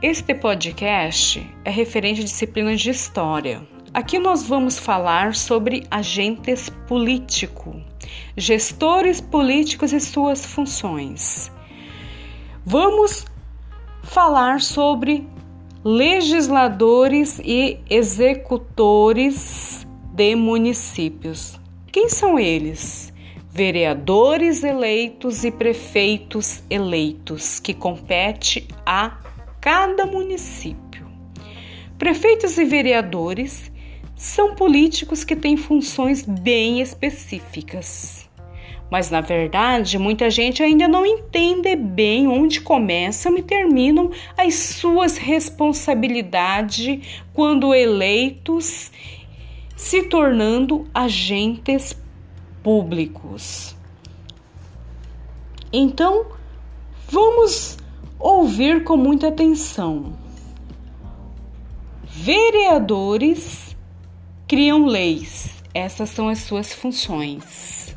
Este podcast é referente à disciplina de História. Aqui nós vamos falar sobre agentes políticos, gestores políticos e suas funções. Vamos falar sobre legisladores e executores de municípios. Quem são eles? Vereadores eleitos e prefeitos eleitos, que compete a cada município. Prefeitos e vereadores são políticos que têm funções bem específicas. Mas na verdade, muita gente ainda não entende bem onde começam e terminam as suas responsabilidades quando eleitos, se tornando agentes públicos. Então, vamos ouvir com muita atenção. Vereadores criam leis, essas são as suas funções.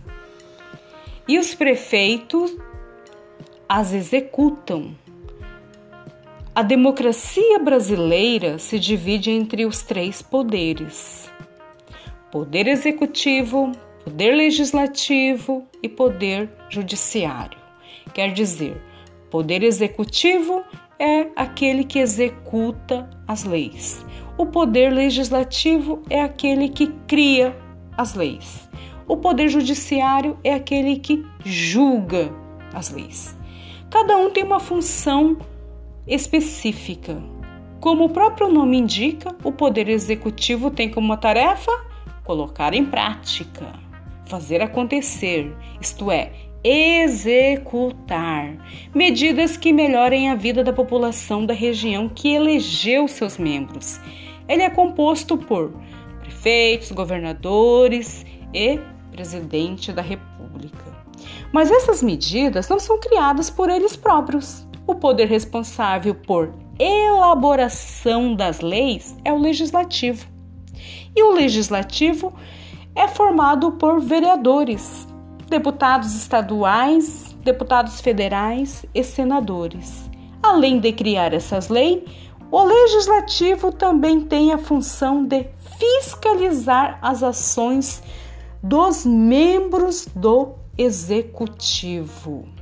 E os prefeitos as executam. A democracia brasileira se divide entre os três poderes: poder executivo, poder legislativo e poder judiciário. Quer dizer, Poder executivo é aquele que executa as leis. O poder legislativo é aquele que cria as leis. O poder judiciário é aquele que julga as leis. Cada um tem uma função específica. Como o próprio nome indica, o poder executivo tem como tarefa colocar em prática, fazer acontecer, isto é, executar medidas que melhorem a vida da população da região que elegeu seus membros. Ele é composto por prefeitos, governadores e presidente da República. Mas essas medidas não são criadas por eles próprios. O poder responsável por elaboração das leis é o legislativo. E o legislativo é formado por vereadores, deputados estaduais, deputados federais e senadores. Além de criar essas leis, o legislativo também tem a função de fiscalizar as ações dos membros do executivo.